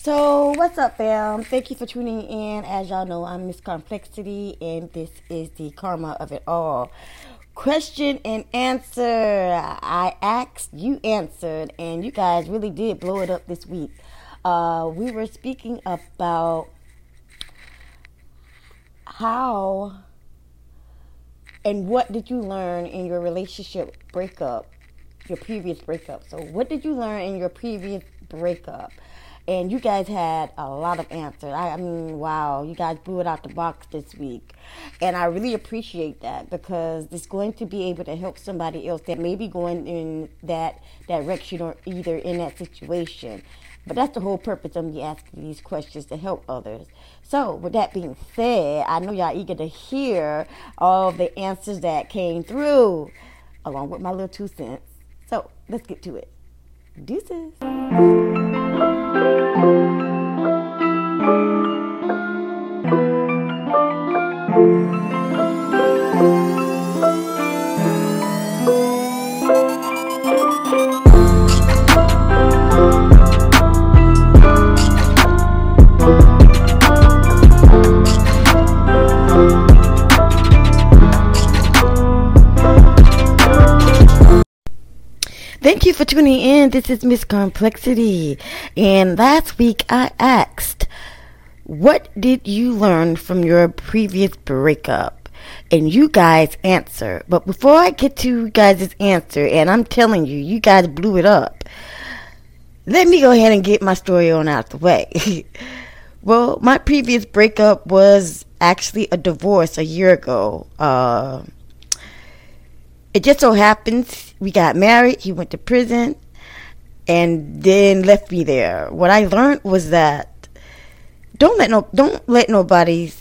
So, what's up, fam? Thank you for tuning in. As y'all know, I'm Miss Complexity, and this is the karma of it all. Question and answer. I asked, you answered, and you guys really did blow it up this week. Uh, we were speaking about how and what did you learn in your relationship breakup, your previous breakup? So, what did you learn in your previous breakup? And you guys had a lot of answers. I, I mean, wow, you guys blew it out the box this week. And I really appreciate that because it's going to be able to help somebody else that may be going in that direction or either in that situation. But that's the whole purpose of me asking these questions to help others. So, with that being said, I know y'all eager to hear all the answers that came through, along with my little two cents. So, let's get to it. Deuces. Thank you for tuning in. This is Miss Complexity. And last week I asked, What did you learn from your previous breakup? And you guys answer. But before I get to you guys' answer, and I'm telling you, you guys blew it up, let me go ahead and get my story on out the way. well, my previous breakup was actually a divorce a year ago. Uh, it just so happens we got married. He went to prison and then left me there. What I learned was that don't let no don't let nobody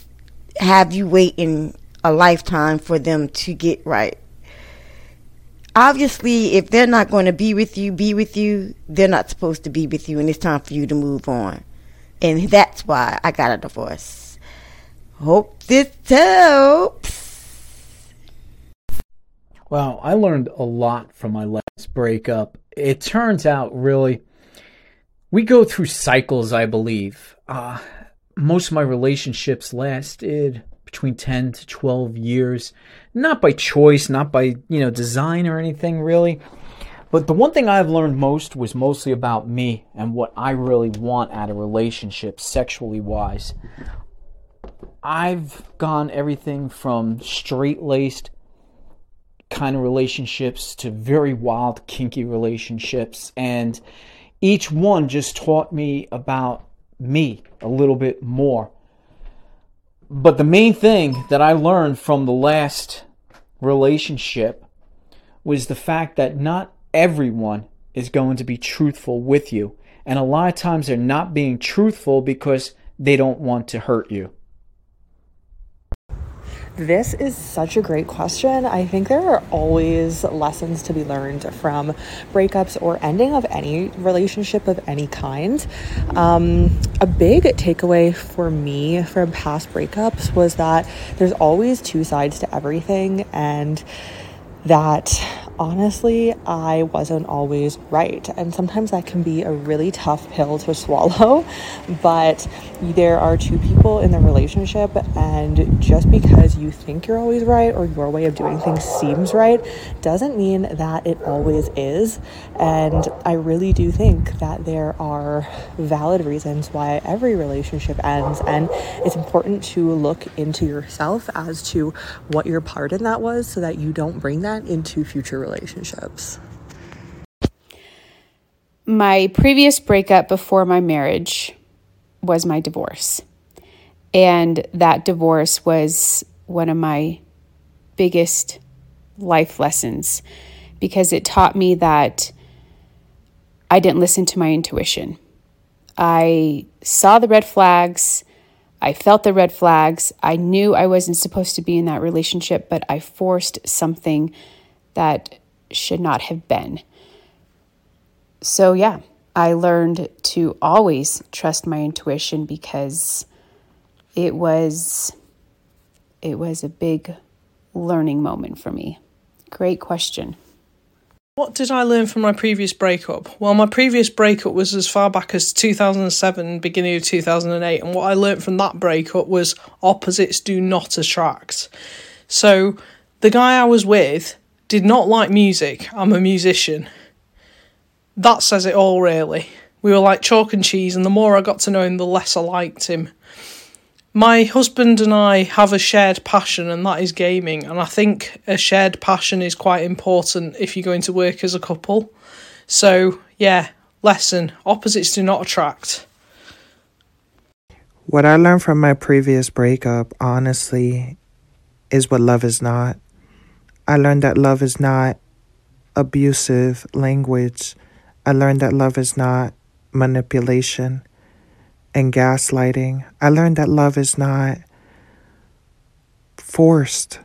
have you waiting a lifetime for them to get right. Obviously, if they're not going to be with you, be with you, they're not supposed to be with you, and it's time for you to move on. And that's why I got a divorce. Hope this helps. Wow, I learned a lot from my last breakup. It turns out, really, we go through cycles, I believe. Uh, most of my relationships lasted between 10 to 12 years, not by choice, not by, you know, design or anything really. But the one thing I've learned most was mostly about me and what I really want out of relationships, sexually wise. I've gone everything from straight laced kind of relationships to very wild, kinky relationships. And each one just taught me about me a little bit more. But the main thing that I learned from the last relationship was the fact that not everyone is going to be truthful with you. And a lot of times they're not being truthful because they don't want to hurt you. This is such a great question. I think there are always lessons to be learned from breakups or ending of any relationship of any kind. Um, a big takeaway for me from past breakups was that there's always two sides to everything, and that honestly, I wasn't always right. And sometimes that can be a really tough pill to swallow. But there are two people in the relationship, and just because you think you're always right or your way of doing things seems right doesn't mean that it always is. And I really do think that there are valid reasons why every relationship ends. And it's important to look into yourself as to what your part in that was so that you don't bring that into future relationships. My previous breakup before my marriage was my divorce. And that divorce was one of my biggest life lessons because it taught me that I didn't listen to my intuition. I saw the red flags. I felt the red flags. I knew I wasn't supposed to be in that relationship, but I forced something that should not have been. So, yeah, I learned to always trust my intuition because it was it was a big learning moment for me. Great question. What did I learn from my previous breakup? Well, my previous breakup was as far back as 2007, beginning of 2008, and what I learned from that breakup was opposites do not attract. So, the guy I was with did not like music. I'm a musician. That says it all, really. We were like chalk and cheese, and the more I got to know him, the less I liked him my husband and I have a shared passion, and that is gaming. And I think a shared passion is quite important if you're going to work as a couple. So, yeah, lesson opposites do not attract. What I learned from my previous breakup, honestly, is what love is not. I learned that love is not abusive language. I learned that love is not manipulation and gaslighting. I learned that love is not forced.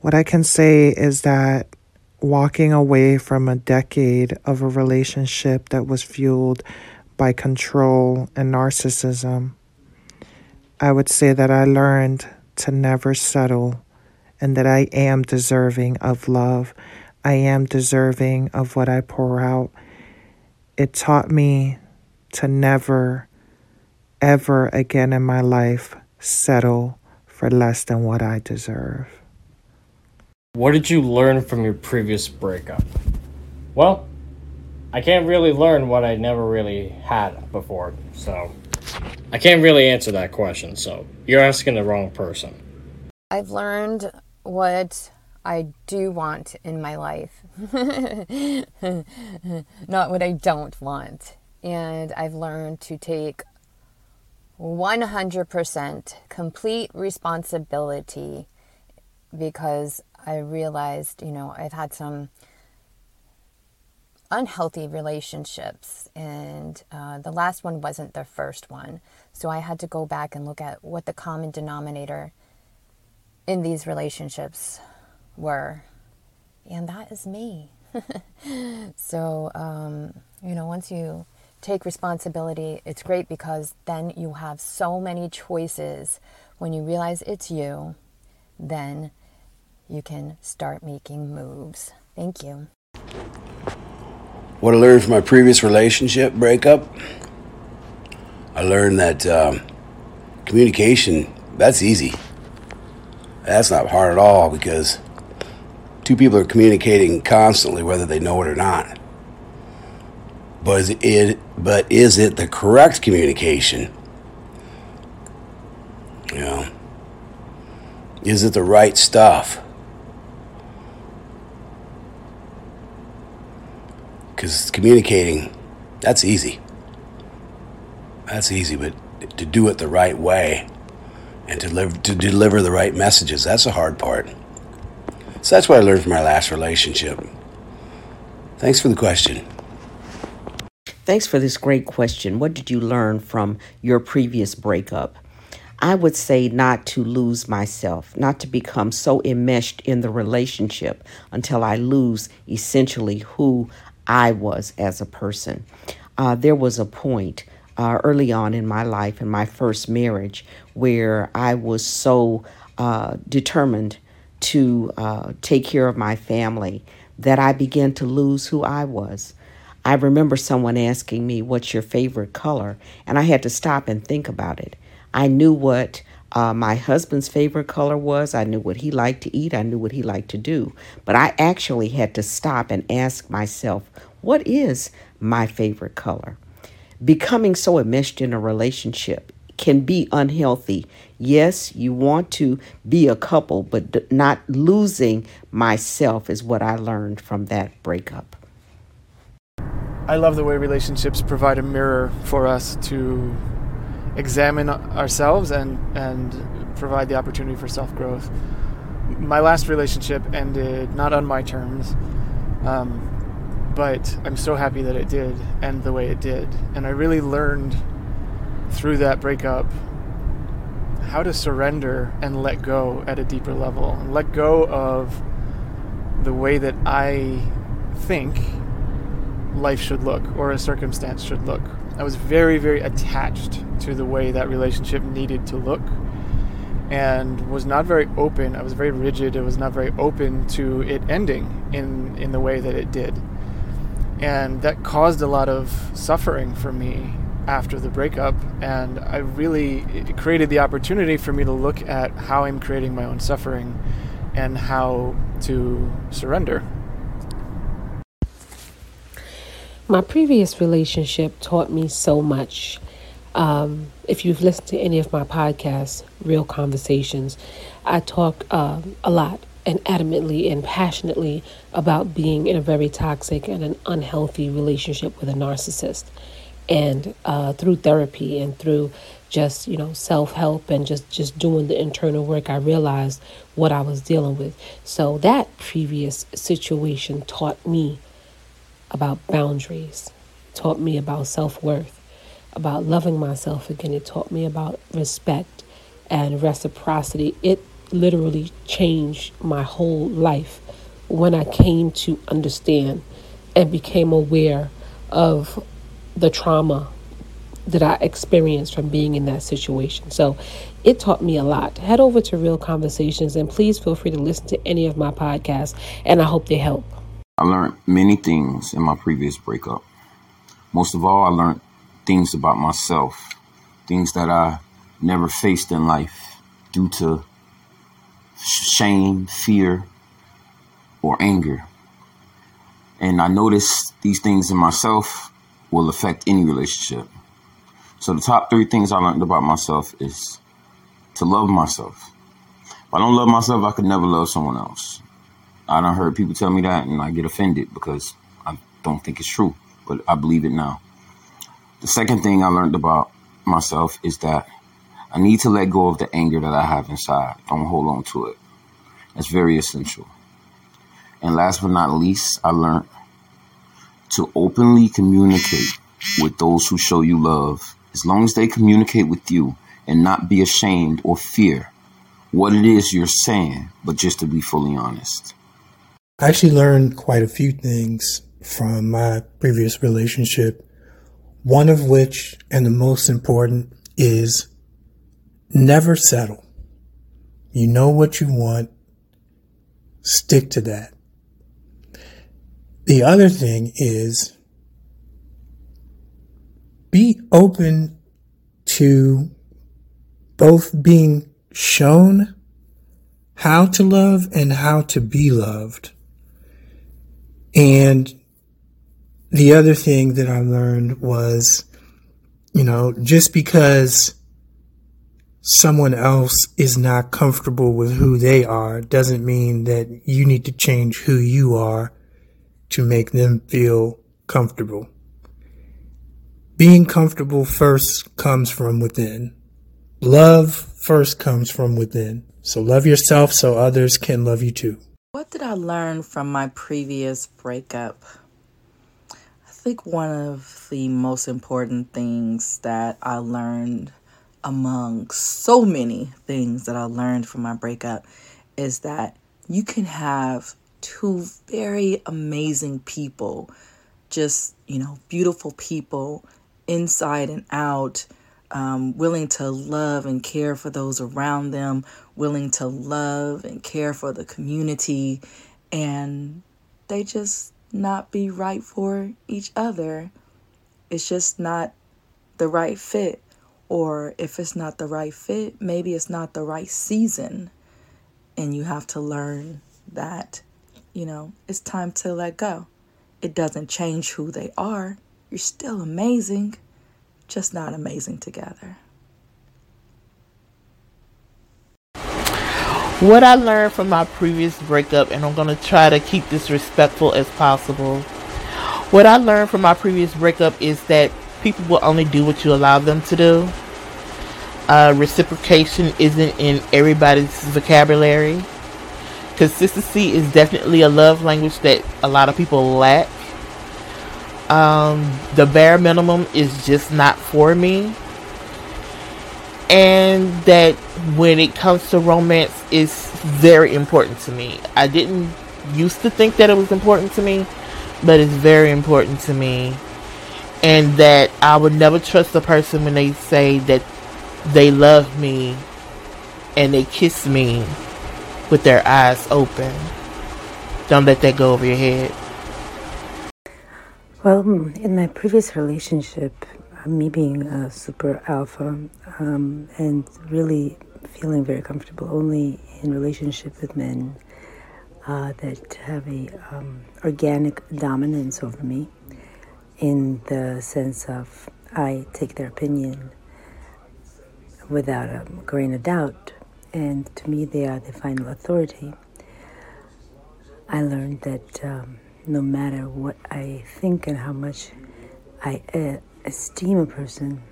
What I can say is that walking away from a decade of a relationship that was fueled by control and narcissism, I would say that I learned to never settle and that I am deserving of love. I am deserving of what I pour out. It taught me to never, ever again in my life settle for less than what I deserve. What did you learn from your previous breakup? Well, I can't really learn what I never really had before, so I can't really answer that question, so you're asking the wrong person. I've learned what I do want in my life, not what I don't want and I've learned to take 100% complete responsibility because I realized, you know, I've had some unhealthy relationships, and uh, the last one wasn't the first one. So I had to go back and look at what the common denominator in these relationships were, and that is me. so, um, you know, once you take responsibility, it's great because then you have so many choices. When you realize it's you, then you can start making moves. Thank you. What I learned from my previous relationship breakup, I learned that um, communication, that's easy. That's not hard at all because two people are communicating constantly, whether they know it or not. But is it, but is it the correct communication? You know, is it the right stuff? Because communicating, that's easy. That's easy, but to do it the right way and to deliver, to deliver the right messages, that's the hard part. So that's what I learned from my last relationship. Thanks for the question. Thanks for this great question. What did you learn from your previous breakup? I would say not to lose myself, not to become so enmeshed in the relationship until I lose essentially who I was as a person. Uh, there was a point uh, early on in my life, in my first marriage, where I was so uh, determined to uh, take care of my family that I began to lose who I was. I remember someone asking me, What's your favorite color? And I had to stop and think about it. I knew what uh, my husband's favorite color was. I knew what he liked to eat. I knew what he liked to do. But I actually had to stop and ask myself, What is my favorite color? Becoming so enmeshed in a relationship can be unhealthy. Yes, you want to be a couple, but not losing myself is what I learned from that breakup. I love the way relationships provide a mirror for us to examine ourselves and and provide the opportunity for self growth. My last relationship ended not on my terms, um, but I'm so happy that it did end the way it did, and I really learned through that breakup how to surrender and let go at a deeper level, let go of the way that I think life should look or a circumstance should look. I was very, very attached to the way that relationship needed to look. and was not very open. I was very rigid. I was not very open to it ending in in the way that it did, and that caused a lot of suffering for me after the breakup. And I really created the opportunity for me to look at how I'm creating my own suffering and how to surrender. My previous relationship taught me so much. Um, if you've listened to any of my podcasts, Real Conversations, I talk uh, a lot and adamantly and passionately about being in a very toxic and an unhealthy relationship with a narcissist. And uh, through therapy and through just you know self help and just just doing the internal work, I realized what I was dealing with. So that previous situation taught me about boundaries, taught me about self worth, about loving myself again. It taught me about respect and reciprocity. It literally changed my whole life when I came to understand and became aware of the trauma that I experienced from being in that situation. So it taught me a lot. Head over to Real Conversations and please feel free to listen to any of my podcasts, and I hope they help. I learned many things in my previous breakup. Most of all, I learned things about myself, things that I never faced in life due to shame, fear, or anger. And I notice these things in myself will affect any relationship. So the top three things I learned about myself is to love myself. If I don't love myself, I could never love someone else. I don't heard people tell me that and I get offended because I don't think it's true, but I believe it now. The second thing I learned about myself is that I need to let go of the anger that I have inside. Don't hold on to it. That's very essential. And last but not least, I learned to openly communicate with those who show you love as long as they communicate with you and not be ashamed or fear what it is you're saying, but just to be fully honest. I actually learned quite a few things from my previous relationship. One of which, and the most important, is never settle. You know what you want, stick to that. The other thing is be open to both being shown how to love and how to be loved. And the other thing that I learned was, you know, just because someone else is not comfortable with who they are doesn't mean that you need to change who you are to make them feel comfortable being comfortable first comes from within. Love first comes from within. So love yourself so others can love you too. What did I learn from my previous breakup? I think one of the most important things that I learned among so many things that I learned from my breakup is that you can have two very amazing people, just, you know, beautiful people inside and out, um, willing to love and care for those around them, willing to love and care for the community, and they just not be right for each other. It's just not the right fit. Or if it's not the right fit, maybe it's not the right season. And you have to learn that, you know, it's time to let go. It doesn't change who they are, you're still amazing, just not amazing together. What I learned from my previous breakup, and I'm going to try to keep this respectful as possible. What I learned from my previous breakup is that people will only do what you allow them to do. Uh, reciprocation isn't in everybody's vocabulary. Consistency is definitely a love language that a lot of people lack. Um, the bare minimum is just not for me. And that when it comes to romance, is very important to me. I didn't used to think that it was important to me, but it's very important to me. And that I would never trust a person when they say that they love me and they kiss me with their eyes open. Don't let that go over your head. Well, in my previous relationship, me being a super alpha um, and really feeling very comfortable only in relationship with men uh, that have a um, organic dominance over me in the sense of I take their opinion without a grain of doubt, and to me they are the final authority. I learned that um, no matter what I think and how much I uh, esteem a person,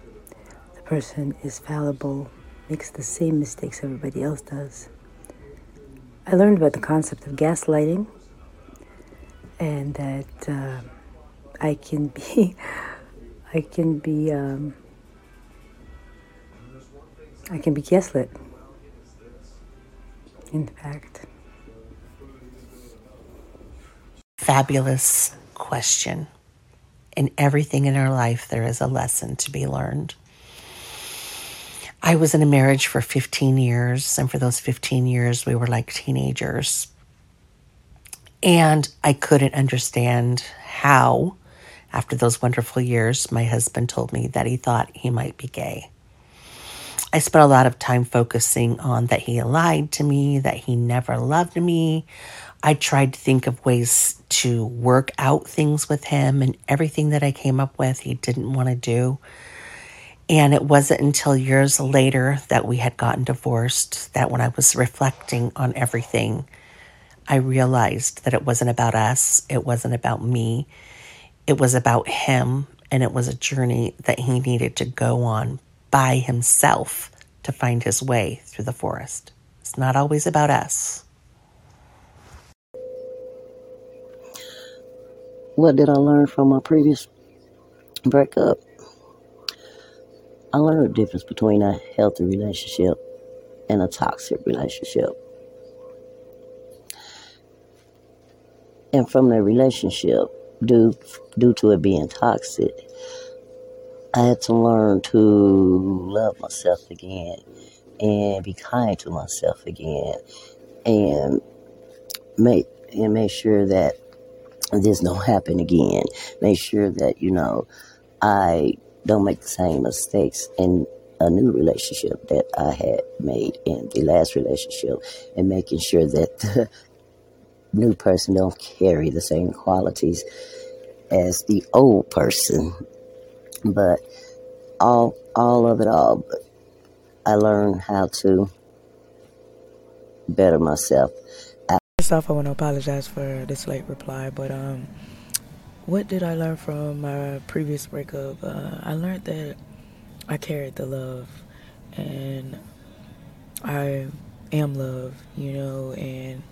the person is fallible, makes the same mistakes everybody else does. I learned about the concept of gaslighting and that uh, I can be, I can be, um, I can be gaslit. In fact. Fabulous question. In everything in our life, there is a lesson to be learned. I was in a marriage for 15 years, and for those 15 years, we were like teenagers. And I couldn't understand how, after those wonderful years, my husband told me that he thought he might be gay. I spent a lot of time focusing on that he lied to me, that he never loved me. I tried to think of ways to work out things with him, and everything that I came up with, he didn't want to do. And it wasn't until years later that we had gotten divorced that when I was reflecting on everything, I realized that it wasn't about us, it wasn't about me, it was about him, and it was a journey that he needed to go on by himself to find his way through the forest. It's not always about us. What did I learn from my previous breakup? I learned the difference between a healthy relationship and a toxic relationship. And from the relationship, due due to it being toxic, I had to learn to love myself again and be kind to myself again and make and make sure that this don't happen again. Make sure that, you know, I don't make the same mistakes in a new relationship that I had made in the last relationship and making sure that the new person don't carry the same qualities as the old person. But all all of it all I learned how to better myself. First off, I want to apologize for this late reply, but um, what did I learn from my previous breakup? Uh, I learned that I carried the love, and I am love, you know, and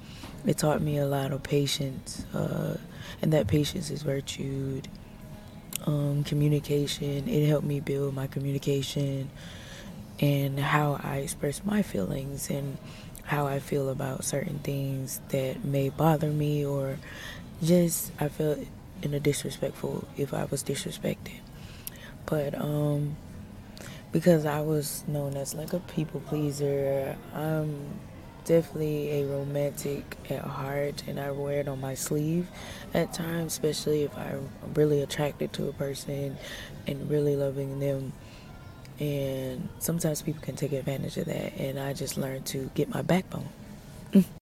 it taught me a lot of patience, uh, and that patience is virtued. Um, communication, it helped me build my communication and how I express my feelings and how I feel about certain things that may bother me or just I felt in a disrespectful if I was disrespected. But um because I was known as like a people pleaser, I'm definitely a romantic at heart and I wear it on my sleeve at times, especially if I'm really attracted to a person and really loving them. And sometimes people can take advantage of that and I just learned to get my backbone.